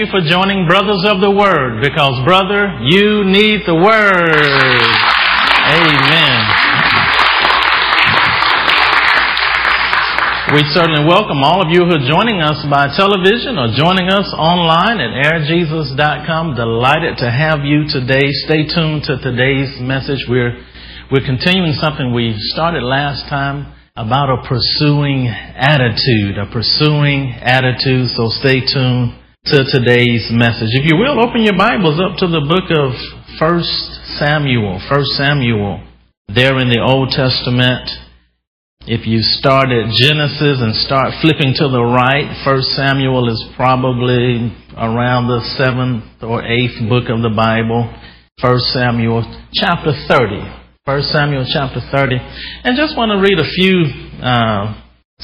you for joining Brothers of the Word because, brother, you need the Word. Amen. We certainly welcome all of you who are joining us by television or joining us online at airjesus.com. Delighted to have you today. Stay tuned to today's message. We're, we're continuing something we started last time about a pursuing attitude, a pursuing attitude. So stay tuned to today's message. If you will, open your Bibles up to the book of First Samuel. First Samuel, there in the Old Testament. If you start at Genesis and start flipping to the right, First Samuel is probably around the seventh or eighth book of the Bible. First Samuel chapter 30. 1 Samuel chapter 30. And just want to read a few uh,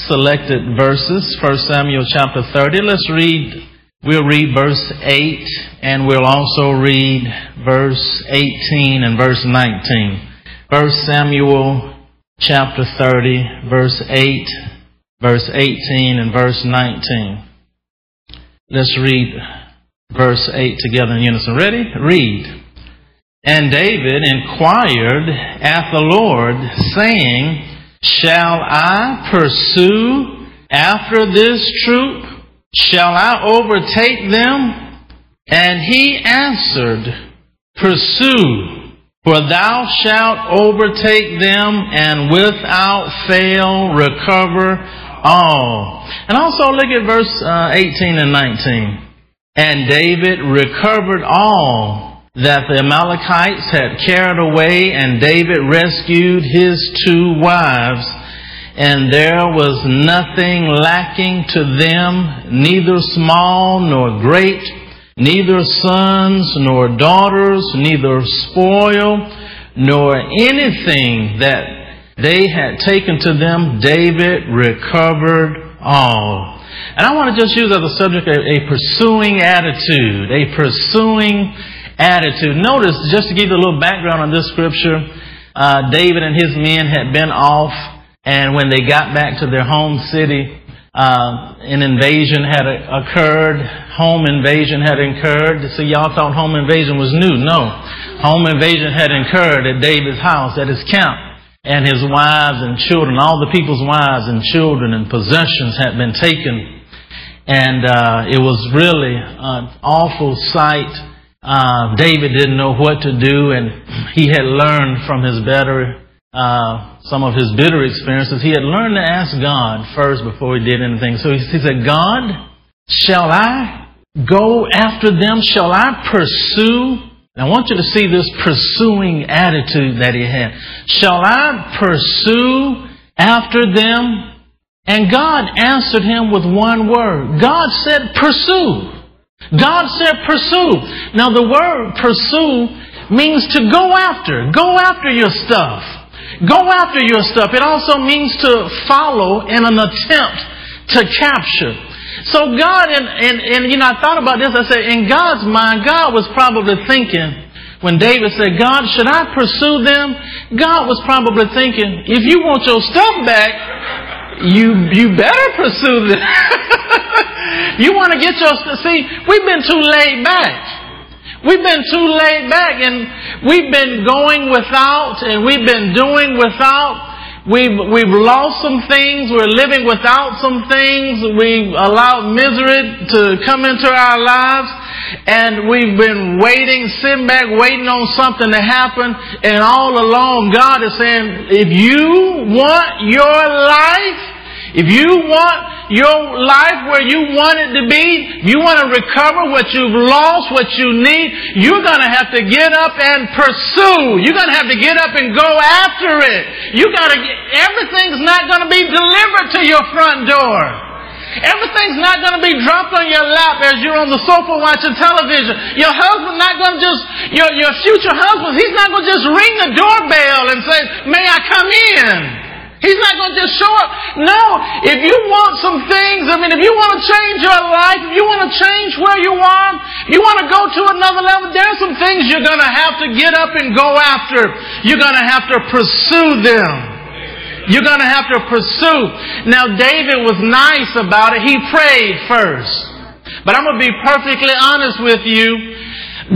selected verses. 1 Samuel chapter 30. Let's read, we'll read verse 8 and we'll also read verse 18 and verse 19. 1 Samuel chapter 30, verse 8, verse 18 and verse 19. Let's read verse 8 together in unison. Ready? Read. And David inquired at the Lord, saying, Shall I pursue after this troop? Shall I overtake them? And he answered, Pursue, for thou shalt overtake them and without fail recover all. And also look at verse uh, 18 and 19. And David recovered all that the Amalekites had carried away, and David rescued his two wives, and there was nothing lacking to them, neither small nor great, neither sons nor daughters, neither spoil, nor anything that they had taken to them, David recovered all. And I want to just use as a subject a, a pursuing attitude, a pursuing attitude. Notice, just to give you a little background on this scripture, uh, David and his men had been off, and when they got back to their home city, uh, an invasion had occurred. Home invasion had occurred. So y'all thought home invasion was new. No. Home invasion had occurred at David's house, at his camp. And his wives and children, all the people's wives and children and possessions had been taken. And uh, it was really an awful sight uh, David didn't know what to do, and he had learned from his better, uh, some of his bitter experiences. He had learned to ask God first before he did anything. So he, he said, God, shall I go after them? Shall I pursue? And I want you to see this pursuing attitude that he had. Shall I pursue after them? And God answered him with one word. God said, pursue. God said pursue. Now the word pursue means to go after. Go after your stuff. Go after your stuff. It also means to follow in an attempt to capture. So God, and, and, and you know, I thought about this. I said, in God's mind, God was probably thinking, when David said, God, should I pursue them? God was probably thinking, if you want your stuff back, you, you better pursue them. You want to get your, see, we've been too laid back. We've been too laid back and we've been going without and we've been doing without. We've, we've lost some things. We're living without some things. We've allowed misery to come into our lives. And we've been waiting, sitting back, waiting on something to happen. And all along, God is saying, if you want your life, if you want your life where you want it to be, you want to recover what you've lost, what you need, you're going to have to get up and pursue. You're going to have to get up and go after it. You got to, everything's not going to be delivered to your front door. Everything's not going to be dropped on your lap as you're on the sofa watching television. Your husband's not going to just, your, your future husband, he's not going to just ring the doorbell and say, may I come in? He's not going to just show up. No, if you want some things, I mean, if you want to change your life, if you want to change where you are, you want to go to another level, there are some things you're going to have to get up and go after. You're going to have to pursue them. You're going to have to pursue. Now, David was nice about it. He prayed first. But I'm going to be perfectly honest with you.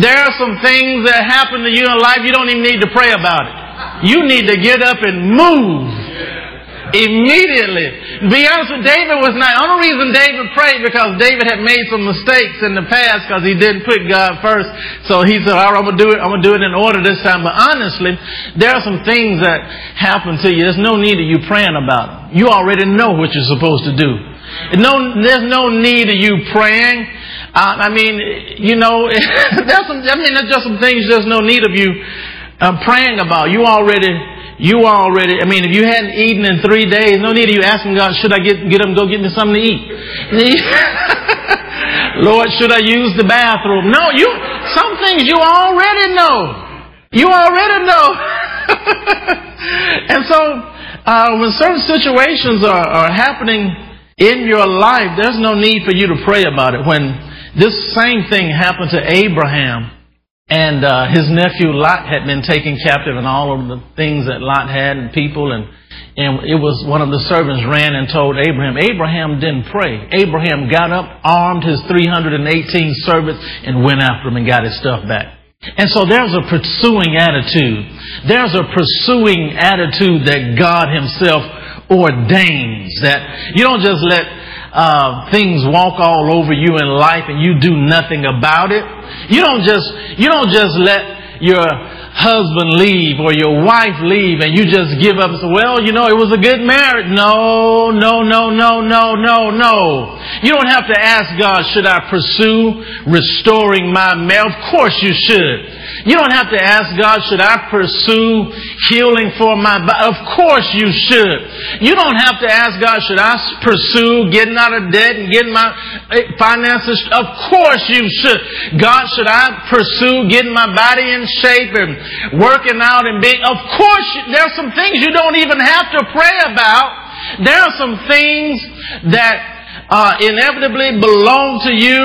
There are some things that happen to you in life you don't even need to pray about it. You need to get up and move immediately. Be honest with David was not, the only reason David prayed because David had made some mistakes in the past because he didn't put God first. So he said, all right, I'm to do it. I'm to do it in order this time. But honestly, there are some things that happen to you. There's no need of you praying about them. You already know what you're supposed to do. No, there's no need of you praying. Uh, I mean, you know, there's some, I mean, there's just some things there's no need of you uh, praying about. You already you already, I mean, if you hadn't eaten in three days, no need of you asking God, should I get, get up go get me something to eat? Lord, should I use the bathroom? No, you, some things you already know. You already know. and so, uh, when certain situations are, are happening in your life, there's no need for you to pray about it. When this same thing happened to Abraham, and uh, his nephew Lot had been taken captive, and all of the things that Lot had, and people, and and it was one of the servants ran and told Abraham. Abraham didn't pray. Abraham got up, armed his 318 servants, and went after him and got his stuff back. And so there's a pursuing attitude. There's a pursuing attitude that God Himself ordains. That you don't just let uh, things walk all over you in life and you do nothing about it. You don't just you don't just let your husband leave or your wife leave and you just give up well, you know, it was a good marriage. No, no, no, no, no, no, no. You don't have to ask God, should I pursue restoring my marriage? Of course you should. You don't have to ask God, should I pursue healing for my body? Of course you should. You don't have to ask God, should I pursue getting out of debt and getting my eh, finances? Of course you should. God, should I pursue getting my body in shape and working out and being? Of course, there are some things you don't even have to pray about. There are some things that uh, inevitably belong to you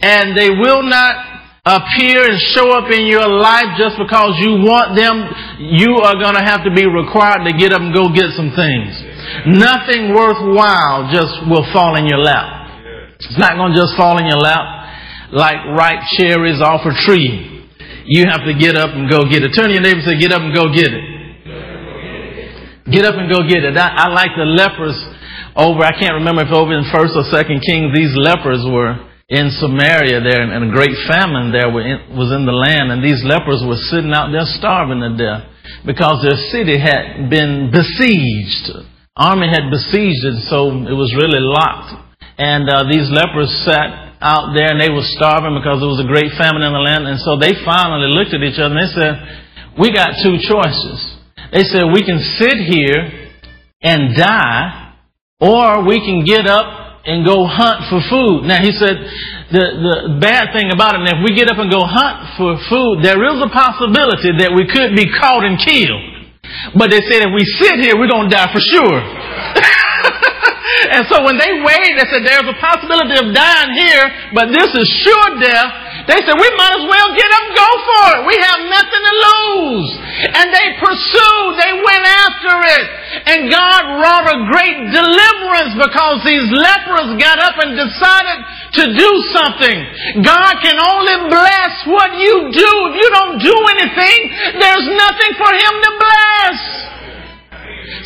and they will not appear and show up in your life just because you want them, you are going to have to be required to get up and go get some things. Nothing worthwhile just will fall in your lap. It's not going to just fall in your lap like ripe cherries off a tree. You have to get up and go get it. Turn to your neighbor and say, get up and go get it. Get up and go get it. I, I like the lepers over, I can't remember if over in first or second Kings, these lepers were in Samaria there, and a great famine there was in the land, and these lepers were sitting out there starving to death because their city had been besieged. Army had besieged it, so it was really locked. And uh, these lepers sat out there, and they were starving because there was a great famine in the land. And so they finally looked at each other, and they said, "We got two choices." They said, "We can sit here and die, or we can get up and go hunt for food. Now he said, the, the bad thing about it, if we get up and go hunt for food, there is a possibility that we could be caught and killed. But they said if we sit here, we're going to die for sure. And so when they weighed, they said there's a possibility of dying here, but this is sure death. They said, we might as well get up go for it. We have nothing to lose. And they pursued, they went after it. And God wrought a great deliverance because these lepers got up and decided to do something. God can only bless what you do. If you don't do anything, there's nothing for Him to bless.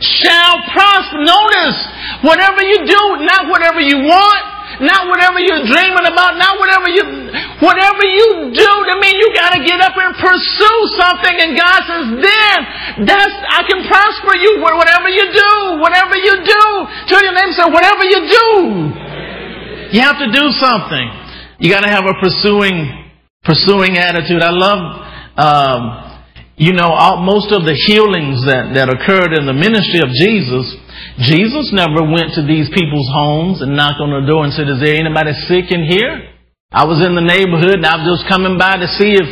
shall prosper. Notice, whatever you do, not whatever you want, not whatever you're dreaming about, not whatever you, whatever you do, I mean, you gotta get up and pursue something, and God says, then, that's, I can prosper you, whatever you do, whatever you do. Tell your neighbor, say, whatever you do, you have to do something. You gotta have a pursuing, pursuing attitude. I love, um, you know, all, most of the healings that, that occurred in the ministry of Jesus, Jesus never went to these people's homes and knocked on the door and said, is there anybody sick in here? I was in the neighborhood and I was just coming by to see if,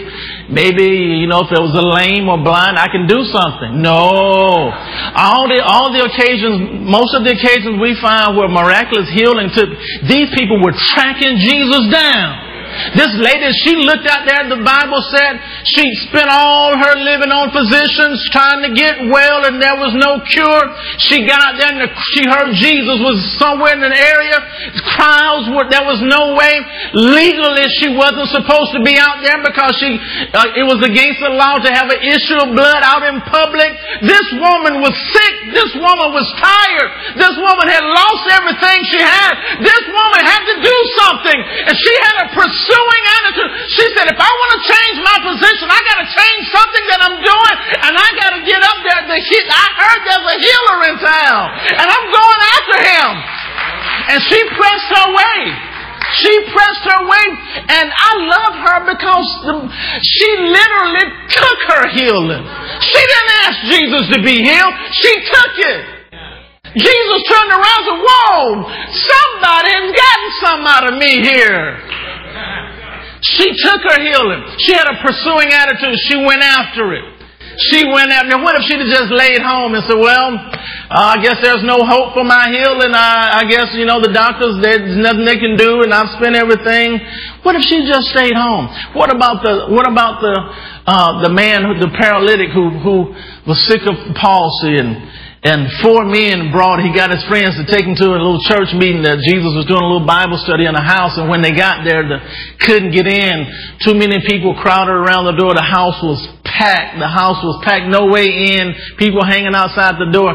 maybe, you know, if there was a lame or blind, I can do something. No. All the, all the occasions, most of the occasions we find where miraculous healing took, these people were tracking Jesus down. This lady, she looked out there, the Bible said she spent all her living on physicians trying to get well and there was no cure. She got out there and she heard Jesus was somewhere in an area. Crowds were, there was no way legally she wasn't supposed to be out there because she, uh, it was against the law to have an issue of blood out in public. This woman was sick. This woman was tired. This woman had lost everything she had. This woman had to do something and she had pursue pursuing attitude. She said, if I want to change my position, I got to change something that I'm doing, and I got to get up there. The he- I heard there's a healer in town, and I'm going after him. And she pressed her way. She pressed her way, and I love her because the, she literally took her healing. She didn't ask Jesus to be healed. She took it. Jesus turned around and said, Whoa, somebody has gotten some out of me here. She took her healing. She had a pursuing attitude. She went after it. She went after. Now, what if she'd have just laid home and said, "Well, uh, I guess there's no hope for my healing. I, I guess you know the doctors. There's nothing they can do, and I've spent everything." What if she just stayed home? What about the What about the uh, the man, who, the paralytic who who was sick of palsy and and four men brought, he got his friends to take him to a little church meeting that Jesus was doing a little Bible study in a house. And when they got there, they couldn't get in. Too many people crowded around the door. The house was packed. The house was packed. No way in. People hanging outside the door.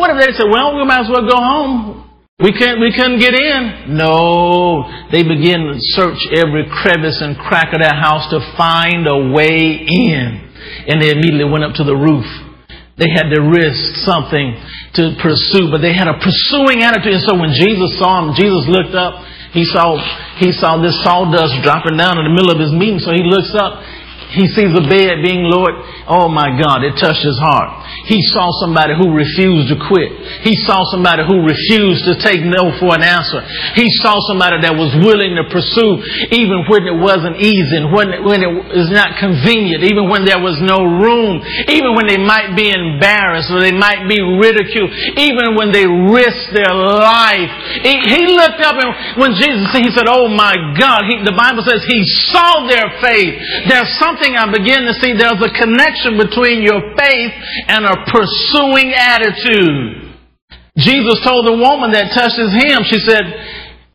What if they said, well, we might as well go home. We can't, we couldn't get in. No. They began to search every crevice and crack of that house to find a way in. And they immediately went up to the roof they had to risk something to pursue, but they had a pursuing attitude. And so when Jesus saw him, Jesus looked up. He saw, he saw this sawdust dropping down in the middle of his meeting. So he looks up he sees a bed being lowered. Oh my God, it touched his heart. He saw somebody who refused to quit. He saw somebody who refused to take no for an answer. He saw somebody that was willing to pursue even when it wasn't easy and when, when it was not convenient, even when there was no room, even when they might be embarrassed or they might be ridiculed, even when they risked their life. He, he looked up and when Jesus, he said, Oh my God, he, the Bible says he saw their faith. There's something something I begin to see there's a connection between your faith and a pursuing attitude. Jesus told the woman that touches him, she said,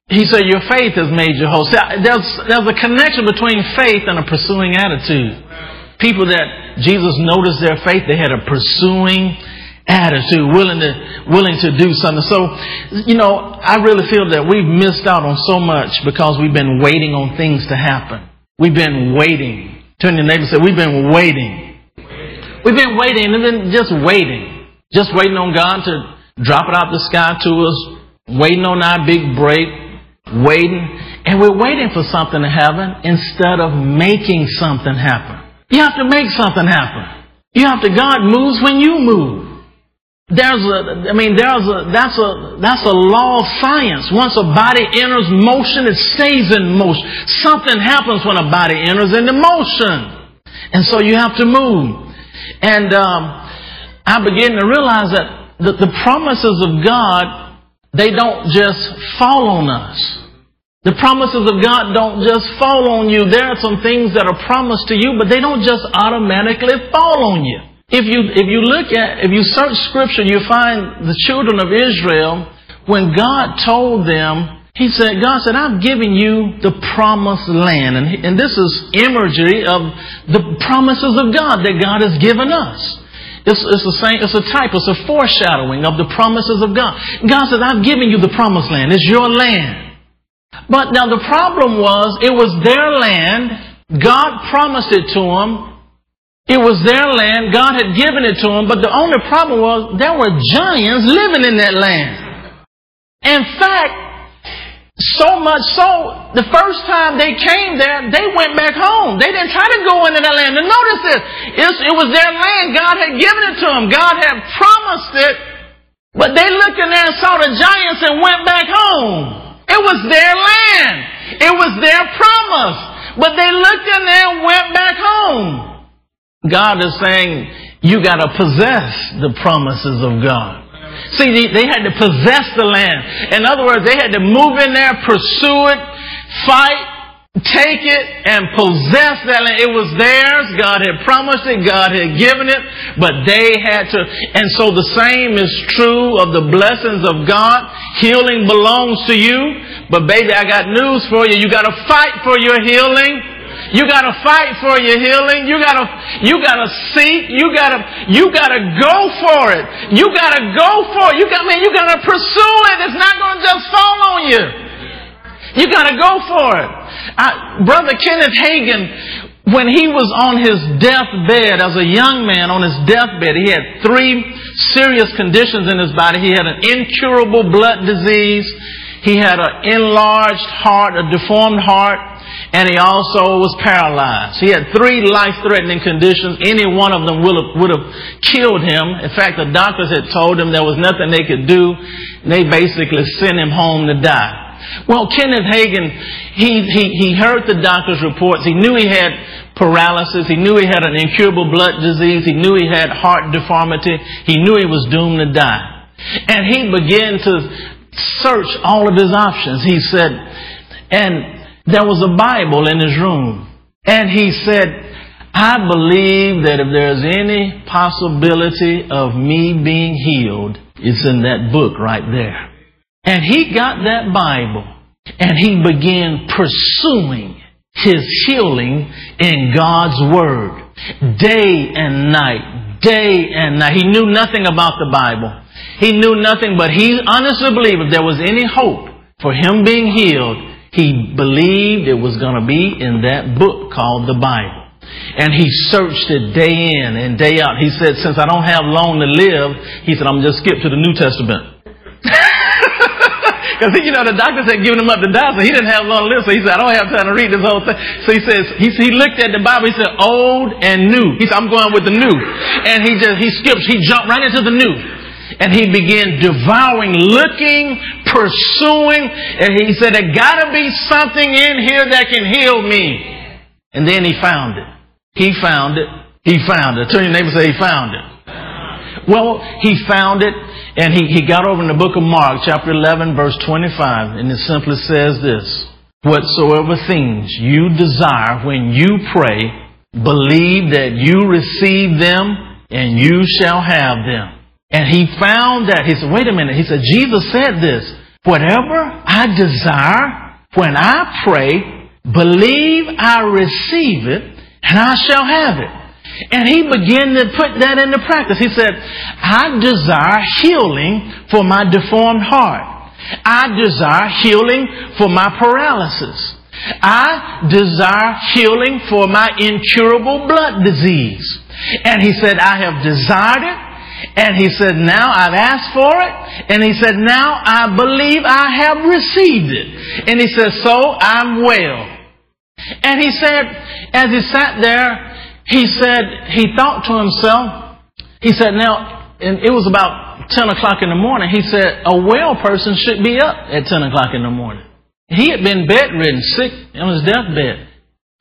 he said, your faith has made you whole. See, there's, there's a connection between faith and a pursuing attitude. People that Jesus noticed their faith, they had a pursuing attitude, willing to, willing to do something. So, you know, I really feel that we've missed out on so much because we've been waiting on things to happen. We've been waiting. Turn your neighbor and say, We've been waiting. We've been waiting and then just waiting. Just waiting on God to drop it out the sky to us, waiting on our big break, waiting. And we're waiting for something to happen instead of making something happen. You have to make something happen. You have to, God moves when you move. There's a, I mean, there's a, that's a, that's a law of science. Once a body enters motion, it stays in motion. Something happens when a body enters into motion. And so you have to move. And, um, I begin to realize that the, the promises of God, they don't just fall on us. The promises of God don't just fall on you. There are some things that are promised to you, but they don't just automatically fall on you. If you, if you look at, if you search scripture, you find the children of Israel, when God told them, He said, God said, I've given you the promised land. And, and this is imagery of the promises of God that God has given us. It's, it's the same, it's a type, it's a foreshadowing of the promises of God. God says, I've given you the promised land. It's your land. But now the problem was, it was their land. God promised it to them. It was their land. God had given it to them. But the only problem was there were giants living in that land. In fact, so much so, the first time they came there, they went back home. They didn't try to go into that land. And notice this. It was their land. God had given it to them. God had promised it. But they looked in there and saw the giants and went back home. It was their land. It was their promise. but they looked in there and went back home. God is saying, you gotta possess the promises of God. See, they had to possess the land. In other words, they had to move in there, pursue it, fight, take it and possess that land. It was theirs. God had promised it. God had given it, but they had to. And so the same is true of the blessings of God. Healing belongs to you, but baby, I got news for you. You got to fight for your healing. You gotta fight for your healing. You gotta, you gotta seek. You gotta, you gotta go for it. You gotta go for it. You got, man, you gotta pursue it. It's not gonna just fall on you. You gotta go for it. I, Brother Kenneth Hagin, when he was on his deathbed, as a young man on his deathbed, he had three serious conditions in his body. He had an incurable blood disease. He had an enlarged heart, a deformed heart, and he also was paralyzed. He had three life-threatening conditions. Any one of them would have, would have killed him. In fact, the doctors had told him there was nothing they could do. They basically sent him home to die. Well, Kenneth Hagin, he, he, he heard the doctor's reports. He knew he had paralysis. He knew he had an incurable blood disease. He knew he had heart deformity. He knew he was doomed to die. And he began to search all of his options. He said, and there was a Bible in his room. And he said, I believe that if there's any possibility of me being healed, it's in that book right there. And he got that Bible and he began pursuing his healing in God's Word. Day and night. Day and night. He knew nothing about the Bible. He knew nothing, but he honestly believed if there was any hope for him being healed, he believed it was going to be in that book called the Bible. And he searched it day in and day out. He said, since I don't have long to live, he said, I'm just skip to the New Testament. Because, you know, the doctors had given him up to die, so he didn't have long to live. So he said, I don't have time to read this whole thing. So he says, he, he looked at the Bible, he said, old and new. He said, I'm going with the new. And he just, he skips, he jumped right into the new. And he began devouring, looking, pursuing. And he said, there gotta be something in here that can heal me. And then he found it. He found it. He found it. Turn your neighbor say he found it. Well, he found it and he, he got over in the book of Mark, chapter 11, verse 25, and it simply says this Whatsoever things you desire when you pray, believe that you receive them and you shall have them. And he found that, he said, wait a minute, he said, Jesus said this, whatever I desire when I pray, believe I receive it and I shall have it. And he began to put that into practice. He said, I desire healing for my deformed heart. I desire healing for my paralysis. I desire healing for my incurable blood disease. And he said, I have desired it. And he said, now I've asked for it. And he said, now I believe I have received it. And he said, so I'm well. And he said, as he sat there, he said, he thought to himself, he said, now, and it was about 10 o'clock in the morning. He said, a well person should be up at 10 o'clock in the morning. He had been bedridden, sick on his deathbed.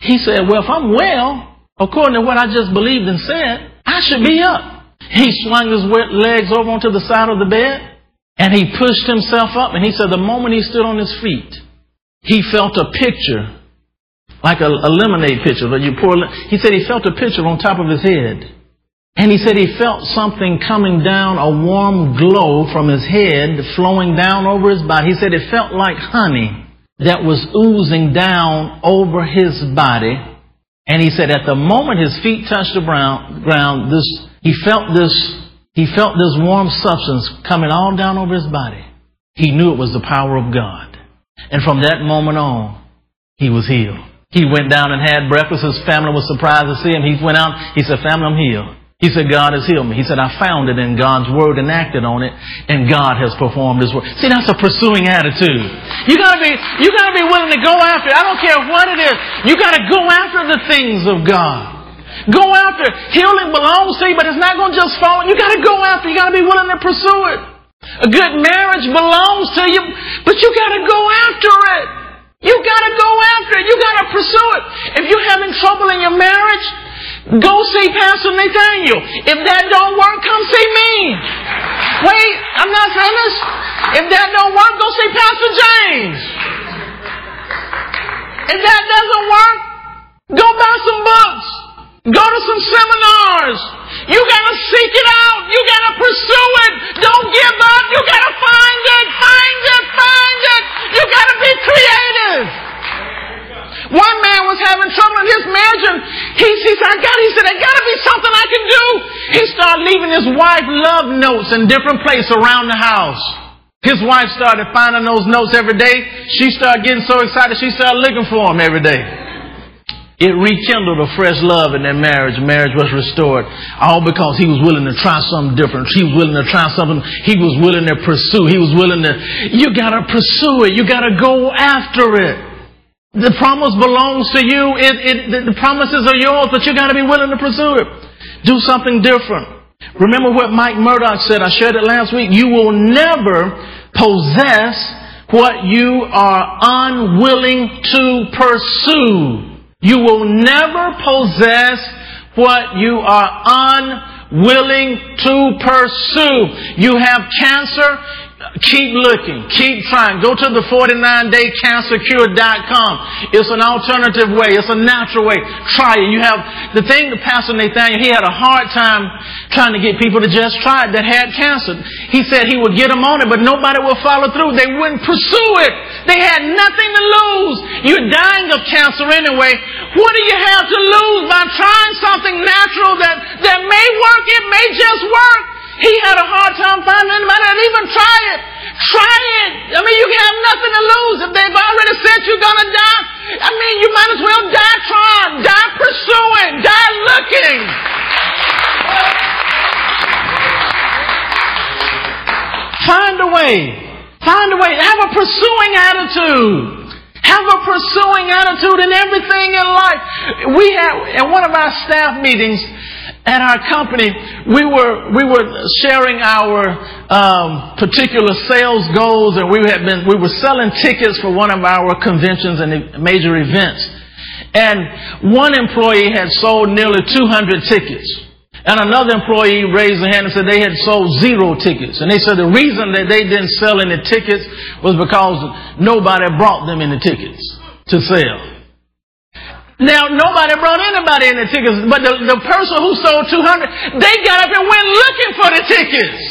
He said, well, if I'm well, according to what I just believed and said, I should be up. He swung his wet legs over onto the side of the bed and he pushed himself up and he said the moment he stood on his feet, he felt a picture like a, a lemonade pitcher that you pour. He said he felt a pitcher on top of his head. And he said he felt something coming down, a warm glow from his head flowing down over his body. He said it felt like honey that was oozing down over his body. And he said at the moment his feet touched the ground, this, he felt this, he felt this warm substance coming all down over his body. He knew it was the power of God. And from that moment on, he was healed. He went down and had breakfast. His family was surprised to see him. He went out. He said, family, I'm healed. He said, God has healed me. He said, I found it in God's word and acted on it, and God has performed his word. See, that's a pursuing attitude. You gotta be, you gotta be willing to go after it. I don't care what it is. You gotta go after the things of God. Go after. Healing belongs to you, but it's not gonna just fall. You gotta go after. You gotta be willing to pursue it. A good marriage belongs to you, but you gotta go after it. You gotta go after it. You gotta pursue it. If you're having trouble in your marriage, go see Pastor Nathaniel. If that don't work, come see me. Wait, I'm not finished. If that don't work, go see Pastor James. If that doesn't work, go buy some books. Go to some seminars. You gotta seek it out. You gotta pursue it. Don't give up. You gotta find it, find it, find it. You gotta be creative. One man was having trouble in his marriage and he, he said, I got, he said, there gotta be something I can do. He started leaving his wife love notes in different places around the house. His wife started finding those notes every day. She started getting so excited she started looking for them every day. It rekindled a fresh love in their marriage. Marriage was restored. All because he was willing to try something different. He was willing to try something. He was willing to pursue. He was willing to, you gotta pursue it. You gotta go after it. The promise belongs to you. It, it, the promises are yours, but you gotta be willing to pursue it. Do something different. Remember what Mike Murdock said. I shared it last week. You will never possess what you are unwilling to pursue. You will never possess what you are unwilling to pursue. You have cancer, Keep looking. Keep trying. Go to the 49daycancercure.com. It's an alternative way. It's a natural way. Try it. You have the thing that Pastor Nathaniel, he had a hard time trying to get people to just try it that had cancer. He said he would get them on it, but nobody would follow through. They wouldn't pursue it. They had nothing to lose. You're dying of cancer anyway. What do you have to lose by trying something natural that, that may work? It may just work. He had a hard time finding anybody that even try it. Try it. I mean, you have nothing to lose. If they've already said you're going to die, I mean, you might as well die trying, die pursuing, die looking. Find a way. Find a way. Have a pursuing attitude. Have a pursuing attitude in everything in life. We had, at one of our staff meetings, at our company, we were we were sharing our um, particular sales goals, and we had been we were selling tickets for one of our conventions and major events. And one employee had sold nearly 200 tickets. And another employee raised their hand and said they had sold zero tickets. And they said the reason that they didn't sell any tickets was because nobody brought them any tickets to sell. Now, nobody brought anybody in the tickets, but the, the person who sold 200, they got up and went looking for the tickets.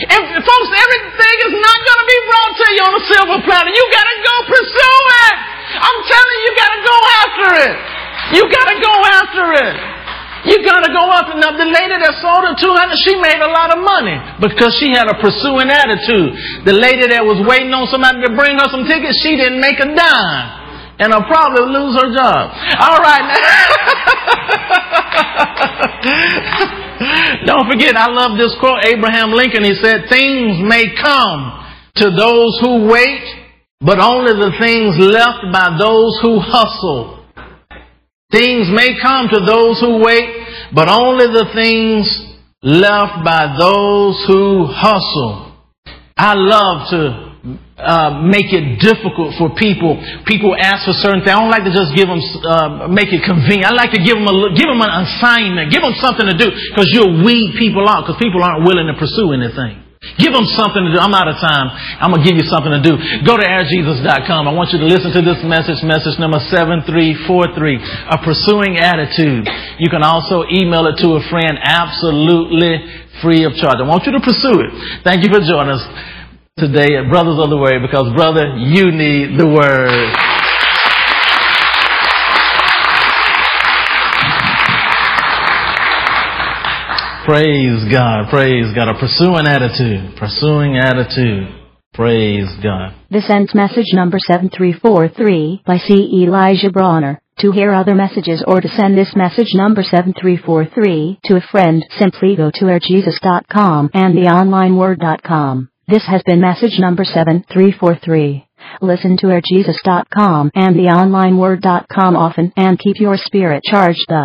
And folks, everything is not going to be brought to you on a silver platter. You got to go pursue it. I'm telling you, you got to go after it. You got to go after it. You got to go after it. Now, the lady that sold her 200, she made a lot of money because she had a pursuing attitude. The lady that was waiting on somebody to bring her some tickets, she didn't make a dime and I'll probably lose her job. All right. Don't forget, I love this quote. Abraham Lincoln, he said, things may come to those who wait, but only the things left by those who hustle. Things may come to those who wait, but only the things left by those who hustle. I love to uh, make it difficult for people. People ask for certain things. I don't like to just give them, uh, make it convenient. I like to give them a, give them an assignment. Give them something to do because you'll weed people out because people aren't willing to pursue anything. Give them something to do. I'm out of time. I'm going to give you something to do. Go to airjesus.com. I want you to listen to this message, message number 7343, a pursuing attitude. You can also email it to a friend absolutely free of charge. I want you to pursue it. Thank you for joining us today at Brothers of the Word because, brother, you need the Word. Praise God. Praise God. A pursuing attitude. Pursuing attitude. Praise God. This ends message number 7343 by C. Elijah Bronner. To hear other messages or to send this message number 7343 to a friend, simply go to airjesus.com and theonlineword.com. This has been message number 7343. Listen to airjesus.com and theonlineword.com often and keep your spirit charged up.